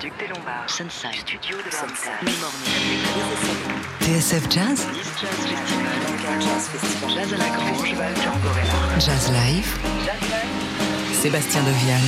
Duc des Lombards. Sunside. Studio de. TSF Jazz Jazz Festival. Jazz à la Grange. Jazz Live Sébastien Devial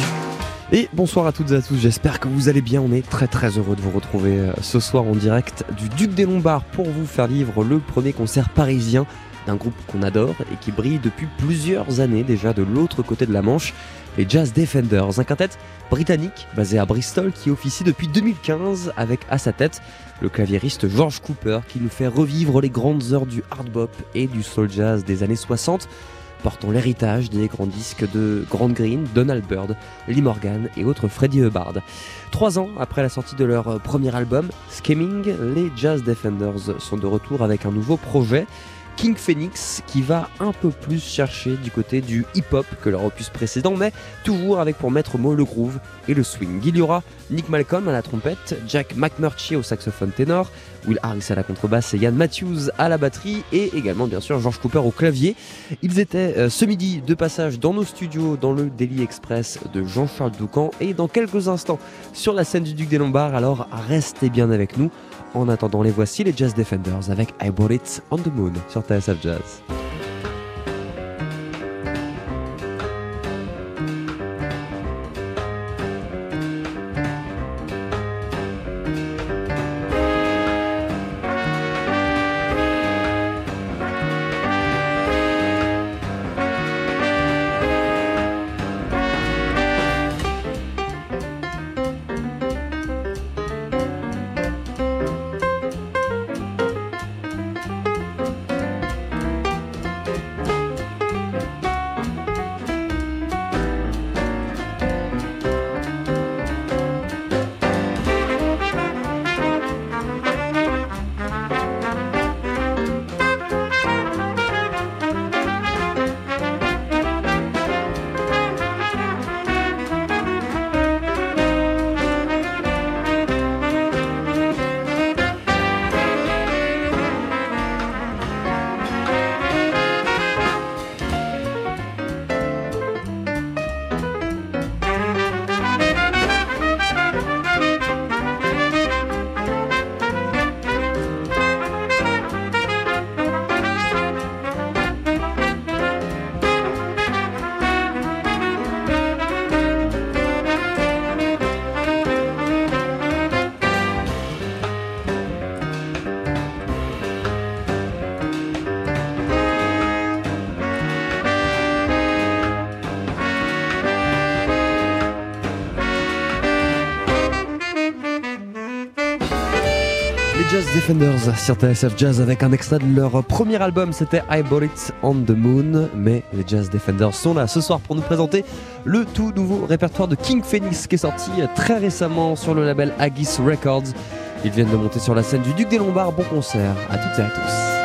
Et bonsoir à toutes et à tous, j'espère que vous allez bien. On est très très heureux de vous retrouver euh, ce soir en direct du Duc des Lombards pour vous faire vivre le premier concert parisien d'un groupe qu'on adore et qui brille depuis plusieurs années déjà de l'autre côté de la Manche, les Jazz Defenders, un quintet britannique basé à Bristol qui officie depuis 2015 avec à sa tête le claviériste George Cooper qui nous fait revivre les grandes heures du hard bop et du soul jazz des années 60 portant l'héritage des grands disques de Grant Green, Donald Byrd, Lee Morgan et autres Freddie Hubbard. Trois ans après la sortie de leur premier album, Skimming, les Jazz Defenders sont de retour avec un nouveau projet. King Phoenix qui va un peu plus chercher du côté du hip-hop que leur opus précédent, mais toujours avec pour maître mot le groove et le swing. Il y aura Nick Malcolm à la trompette, Jack McMurtry au saxophone ténor, Will Harris à la contrebasse et Ian Matthews à la batterie et également bien sûr George Cooper au clavier. Ils étaient euh, ce midi de passage dans nos studios dans le Daily Express de Jean-Charles Doucan et dans quelques instants sur la scène du Duc des Lombards, alors restez bien avec nous. En attendant, les voici les Jazz Defenders avec I Bought It on the Moon sur TSF Jazz. Defenders sur TSF Jazz avec un extrait de leur premier album, c'était I Bought It on the Moon. Mais les Jazz Defenders sont là ce soir pour nous présenter le tout nouveau répertoire de King Phoenix qui est sorti très récemment sur le label Agis Records. Ils viennent de monter sur la scène du Duc des Lombards. Bon concert à toutes et à tous.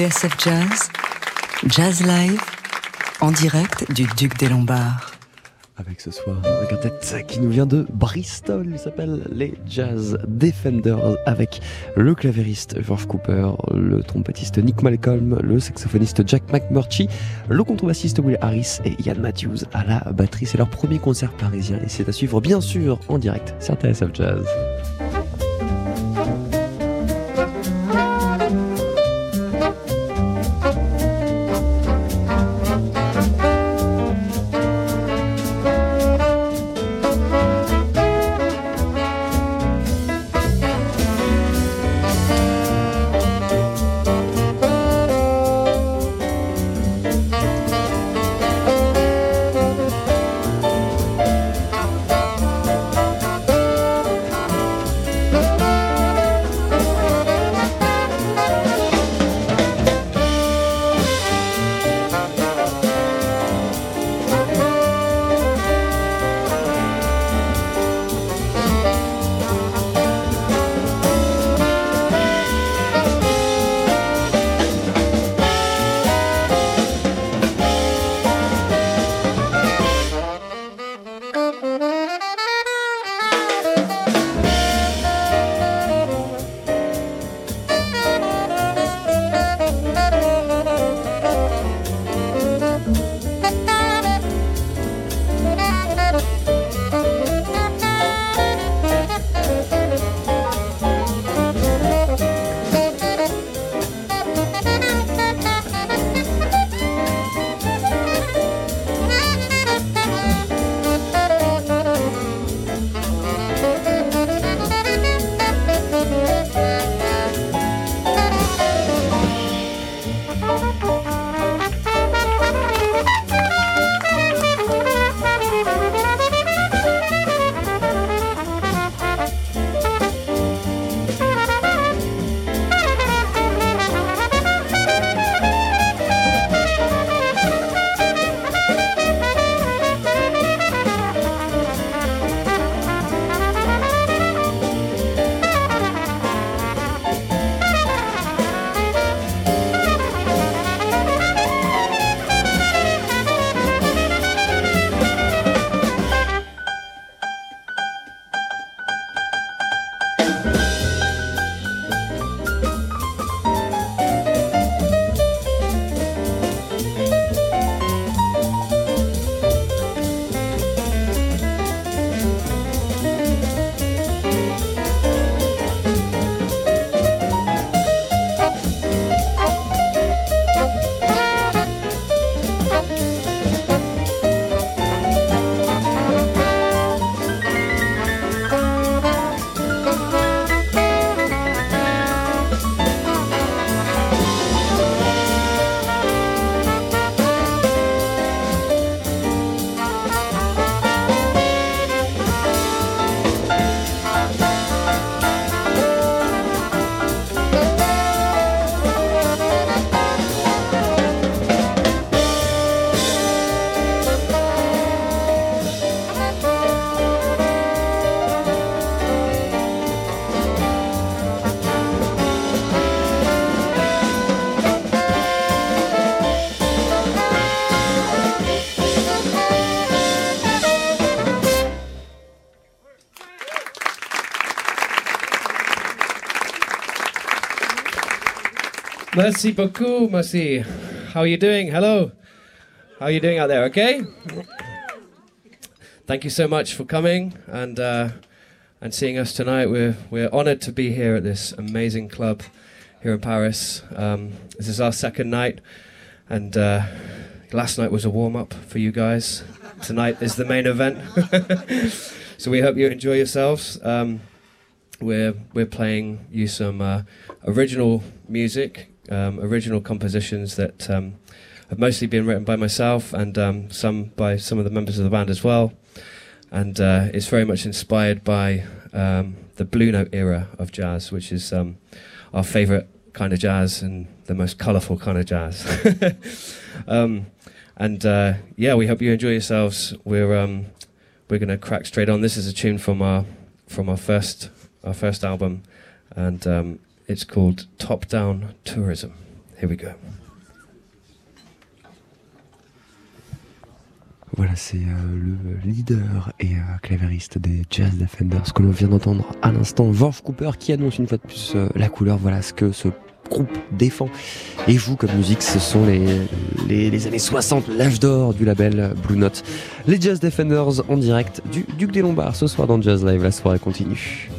TSF Jazz, Jazz Live, en direct du Duc des Lombards. Avec ce soir un quintet qui nous vient de Bristol, il s'appelle les Jazz Defenders, avec le clavériste George Cooper, le trompettiste Nick Malcolm, le saxophoniste Jack McMurtry, le contrebassiste Will Harris et Ian Matthews à la batterie. C'est leur premier concert parisien et c'est à suivre bien sûr en direct sur TSF Jazz. Merci beaucoup, merci. How are you doing? Hello. How are you doing out there? Okay. Thank you so much for coming and uh, and seeing us tonight. We're we're honoured to be here at this amazing club here in Paris. Um, this is our second night, and uh, last night was a warm up for you guys. Tonight is the main event. so we hope you enjoy yourselves. Um, we're we're playing you some uh, original music um, original compositions that um, have mostly been written by myself and um, some by some of the members of the band as well. And uh, it's very much inspired by um, the Blue Note era of jazz, which is um, our favourite kind of jazz and the most colourful kind of jazz. And uh, yeah, we hope you enjoy yourselves. We're we're to crack straight on. This is a tune from our from our first our first album, and um, it's called Top Down Tourism. Here we go. Voilà, c'est euh, le leader et euh, clavériste des Jazz Defenders que l'on vient d'entendre à l'instant, Worf Cooper, qui annonce une fois de plus euh, la couleur. Voilà ce que ce groupe défend et joue comme musique. Ce sont les, les, les années 60, l'âge d'or du label Blue Note. Les Jazz Defenders en direct du Duc des Lombards ce soir dans Jazz Live. La soirée continue.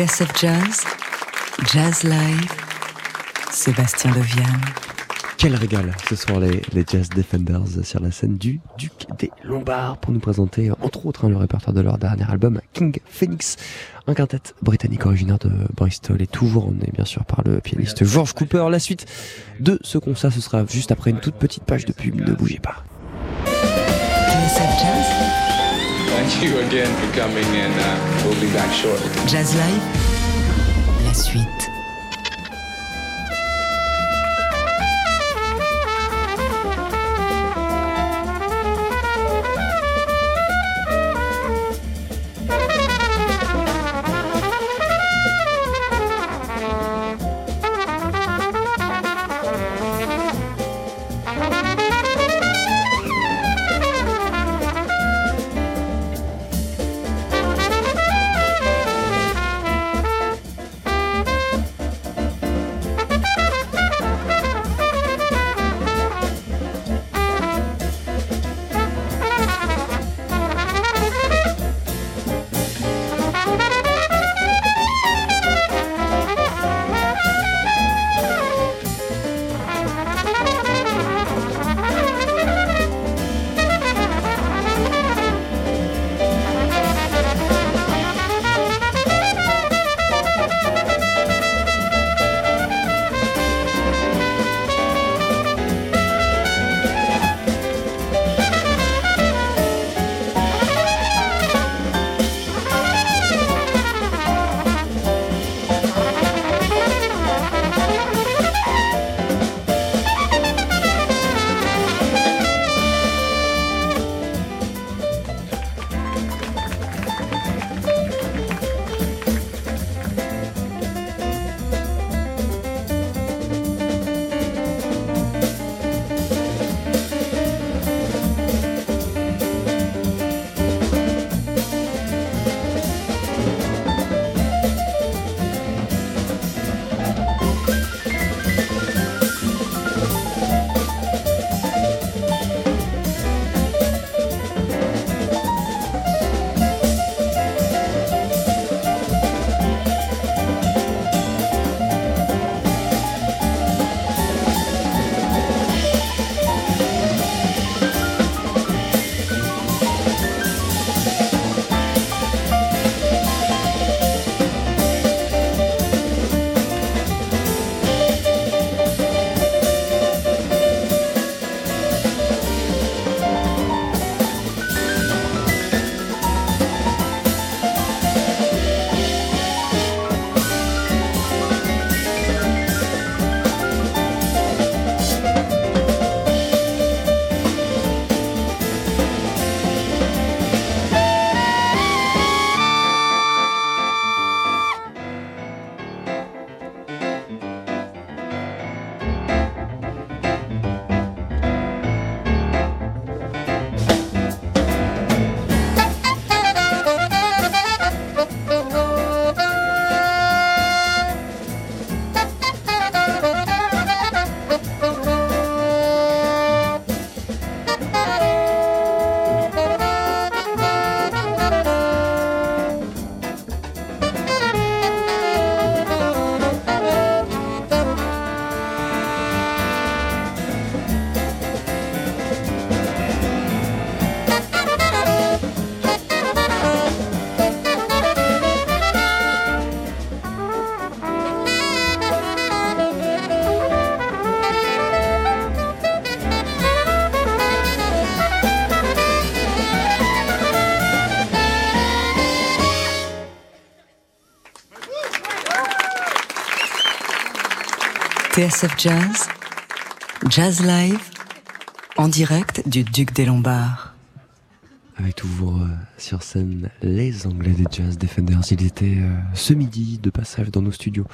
TSF Jazz, Jazz Live, Sébastien Leviane. Quel régal ce soir les, les Jazz Defenders sur la scène du Duc des Lombards pour nous présenter entre autres hein, le répertoire de leur dernier album King Phoenix, un quintet britannique originaire de Bristol et toujours emmené bien sûr par le pianiste George Cooper. La suite de ce concert ce sera juste après une toute petite page de pub, ne bougez pas. TSF Jazz, Thank you again for coming, and uh, we'll be back shortly. Jazz Live, la suite. TSF Jazz, Jazz Live, en direct du Duc des Lombards. Avec toujours euh, sur scène les Anglais des Jazz Defenders. Ils étaient euh, ce midi de passage dans nos studios,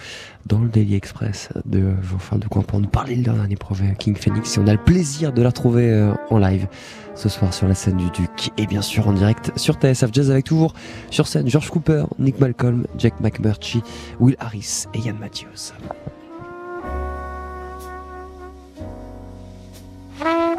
dans le Daily Express de Jean-Charles de nous parler de leur dernier projet King Phoenix. Et on a le plaisir de la retrouver euh, en live ce soir sur la scène du Duc. Et bien sûr en direct sur TSF Jazz avec toujours sur scène George Cooper, Nick Malcolm, Jack McMurtry, Will Harris et Ian Matthews. Bye.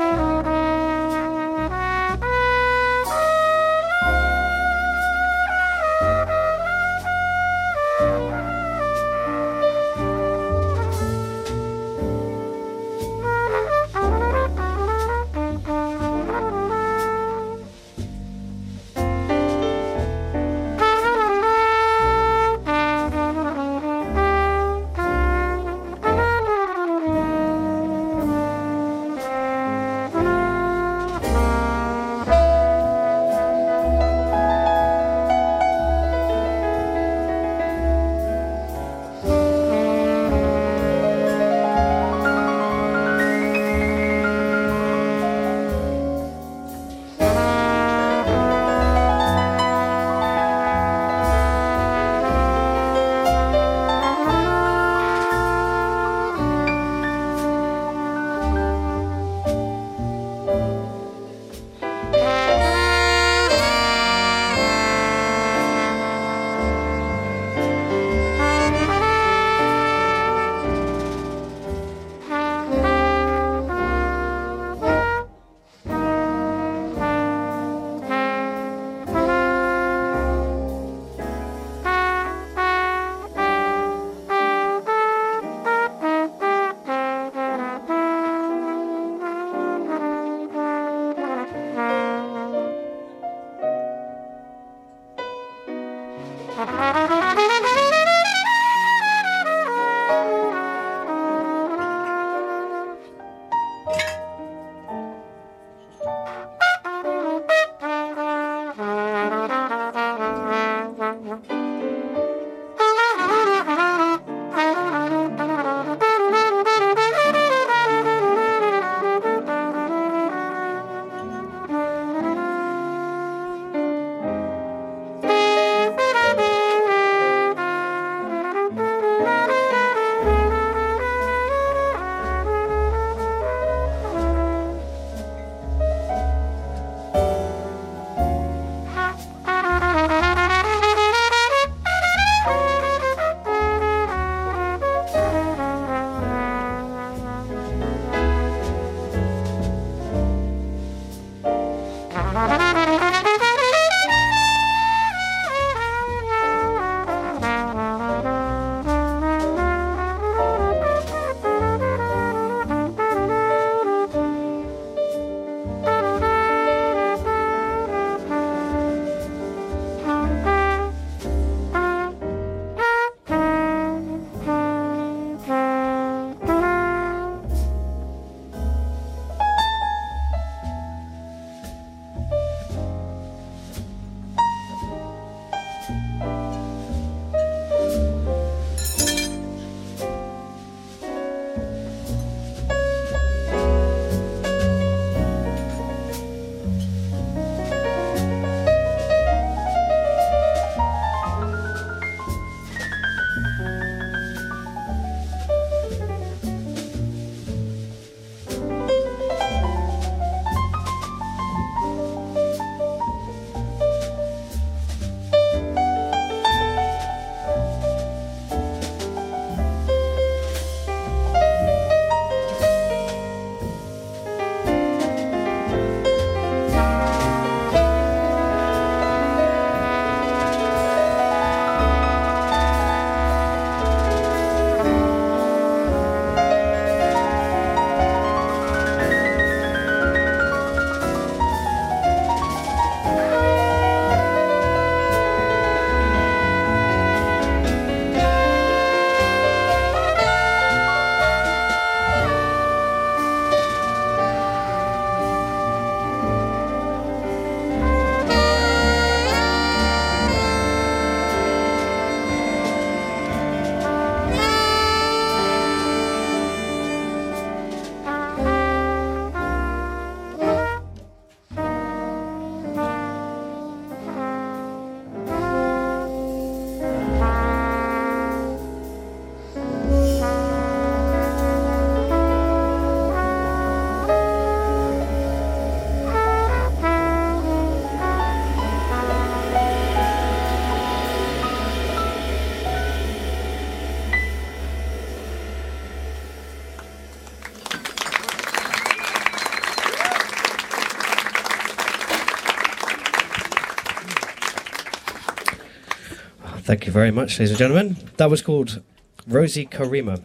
Thank you very much, ladies and gentlemen. That was called Rosie Karima.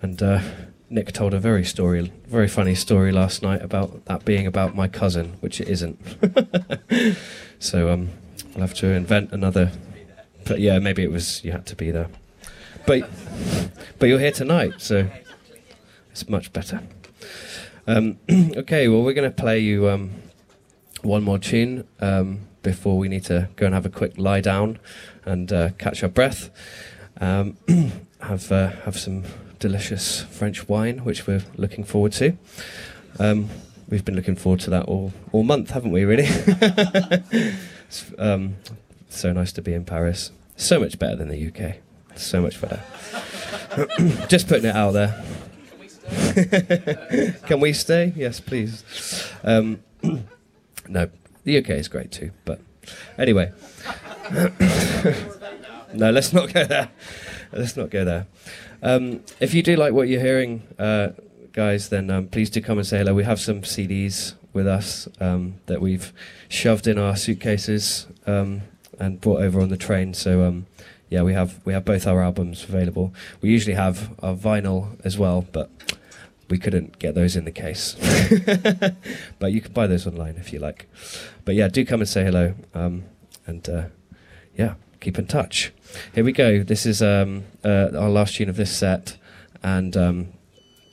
And uh, Nick told a very story, very funny story last night about that being about my cousin, which it isn't. so um, I'll have to invent another. But yeah, maybe it was you had to be there. But but you're here tonight, so it's much better. Um, okay, well we're going to play you um, one more tune um, before we need to go and have a quick lie down and uh, catch our breath. Um, have uh, have some delicious French wine, which we're looking forward to. Um, we've been looking forward to that all all month, haven't we? Really. um, so nice to be in Paris. So much better than the UK. So much better. Just putting it out there. Can we stay? Can we stay? Yes, please. Um, no, the UK is great too. But anyway, no, let's not go there. Let's not go there. Um, if you do like what you're hearing, uh, guys, then um, please do come and say hello. We have some CDs with us um, that we've shoved in our suitcases um, and brought over on the train. So um, yeah, we have we have both our albums available. We usually have our vinyl as well, but we couldn't get those in the case. but you can buy those online if you like. But yeah, do come and say hello. Um, and uh, yeah, keep in touch. Here we go. This is um, uh, our last tune of this set, and um,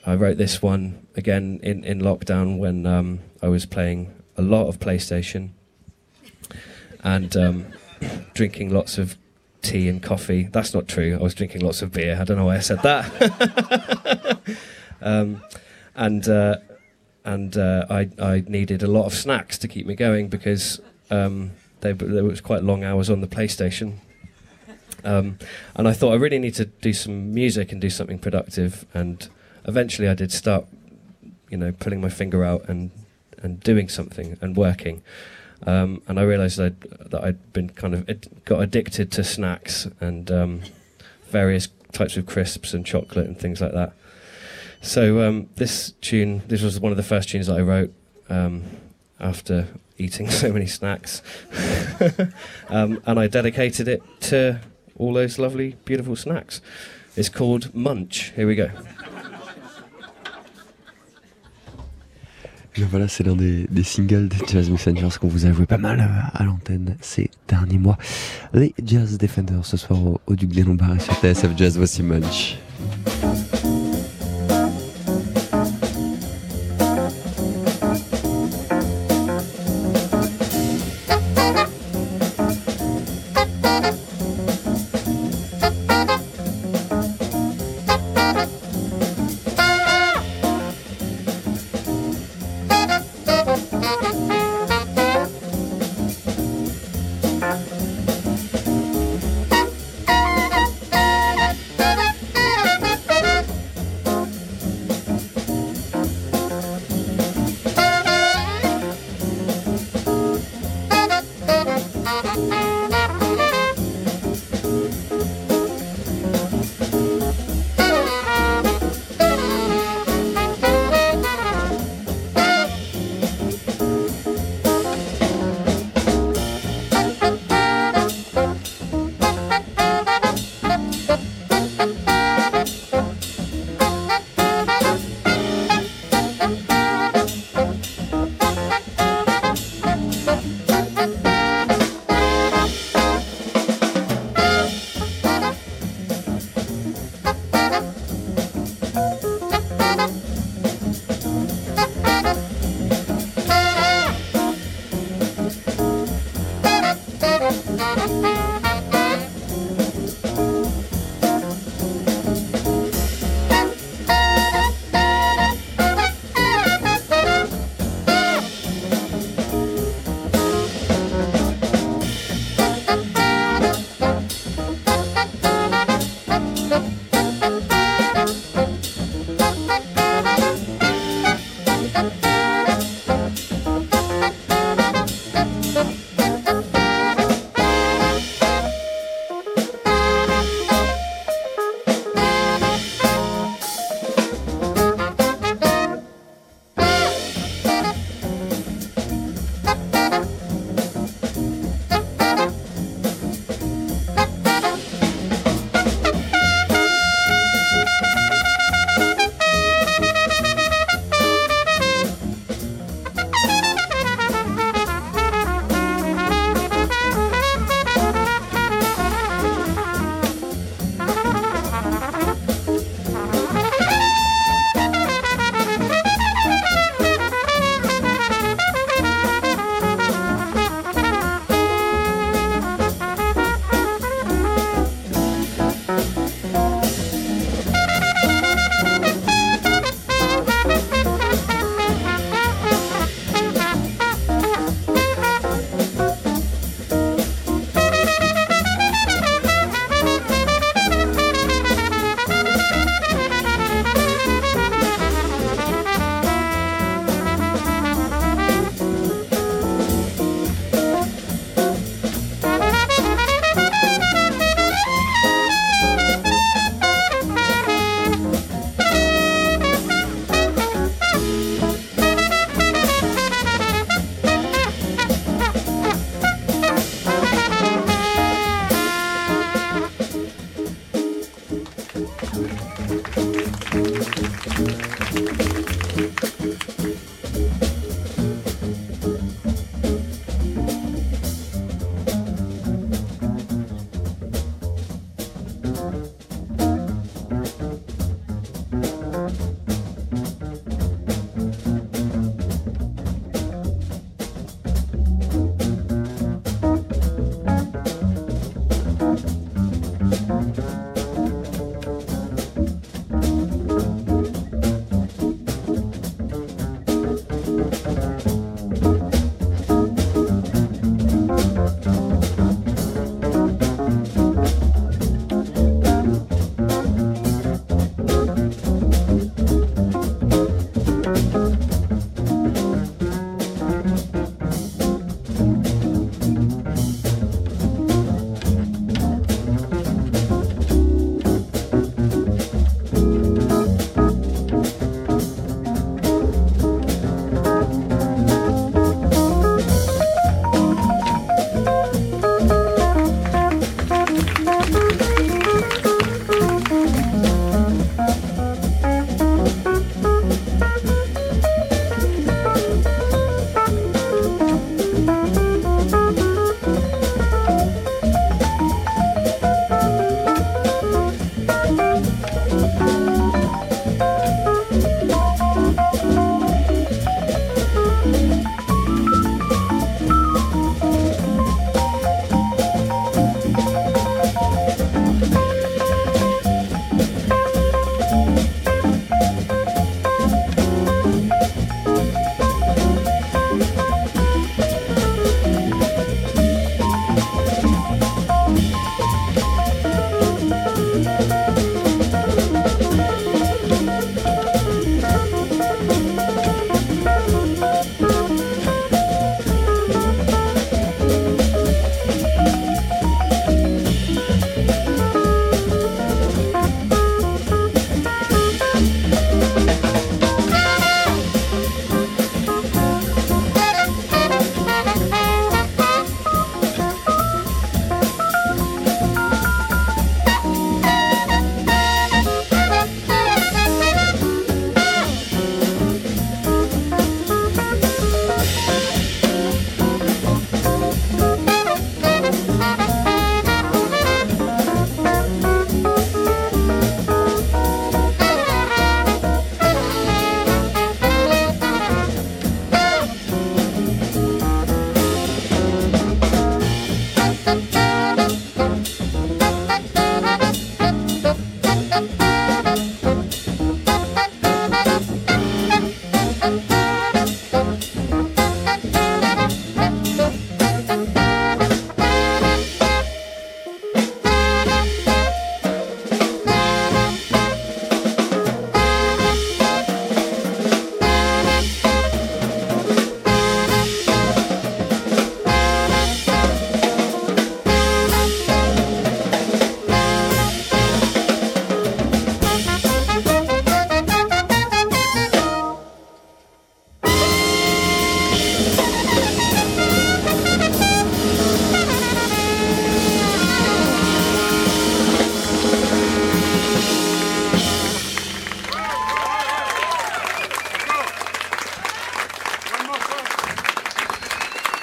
I wrote this one again in in lockdown when um, I was playing a lot of PlayStation and um, drinking lots of tea and coffee. That's not true. I was drinking lots of beer. I don't know why I said that. um, and uh, and uh, I I needed a lot of snacks to keep me going because um, they, there was quite long hours on the PlayStation. Um, and I thought I really need to do some music and do something productive. And eventually, I did start, you know, pulling my finger out and and doing something and working. Um, and I realised I'd, that I'd been kind of ad- got addicted to snacks and um, various types of crisps and chocolate and things like that. So um, this tune, this was one of the first tunes that I wrote um, after eating so many snacks, um, and I dedicated it to all those lovely, beautiful snacks. It's called Munch. Here we go. Voilà, c'est l'un des, des singles des Jazz Messengers qu'on vous a joué pas mal euh, à l'antenne ces derniers mois. Les Jazz Defenders ce soir au, au Duc des Lombards sur TSF Jazz, voici Munch.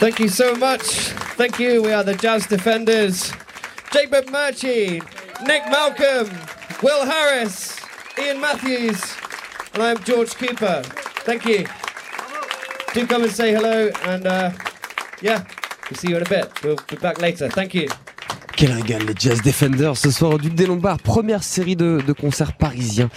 Thank you so much. Thank you. We are the Jazz Defenders. Jacob Murchie, Nick Malcolm, Will Harris, Ian Matthews, and I'm George Cooper. Thank you. Do come and say hello, and uh, yeah, we'll see you in a bit. We'll be back later. Thank you. Quel régal les Jazz Defenders ce soir au Duc des Lombards, première série de, de concerts parisiens.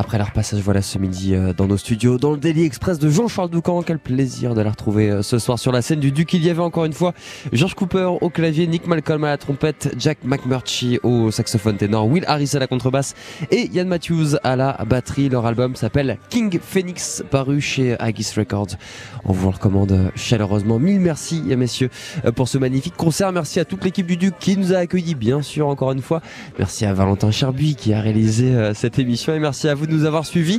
Après leur passage voilà ce midi euh, dans nos studios, dans le Daily Express de Jean-Charles Doucan, quel plaisir de la retrouver euh, ce soir sur la scène du Duc. Il y avait encore une fois George Cooper au clavier, Nick Malcolm à la trompette, Jack McMurtry au saxophone ténor, Will Harris à la contrebasse et Ian Matthews à la batterie. Leur album s'appelle King Phoenix, paru chez Agis Records. On vous le recommande chaleureusement. Mille merci messieurs euh, pour ce magnifique concert. Merci à toute l'équipe du Duc qui nous a accueillis bien sûr encore une fois. Merci à Valentin Cherbuy qui a réalisé cette émission et merci à vous nous avoir suivis.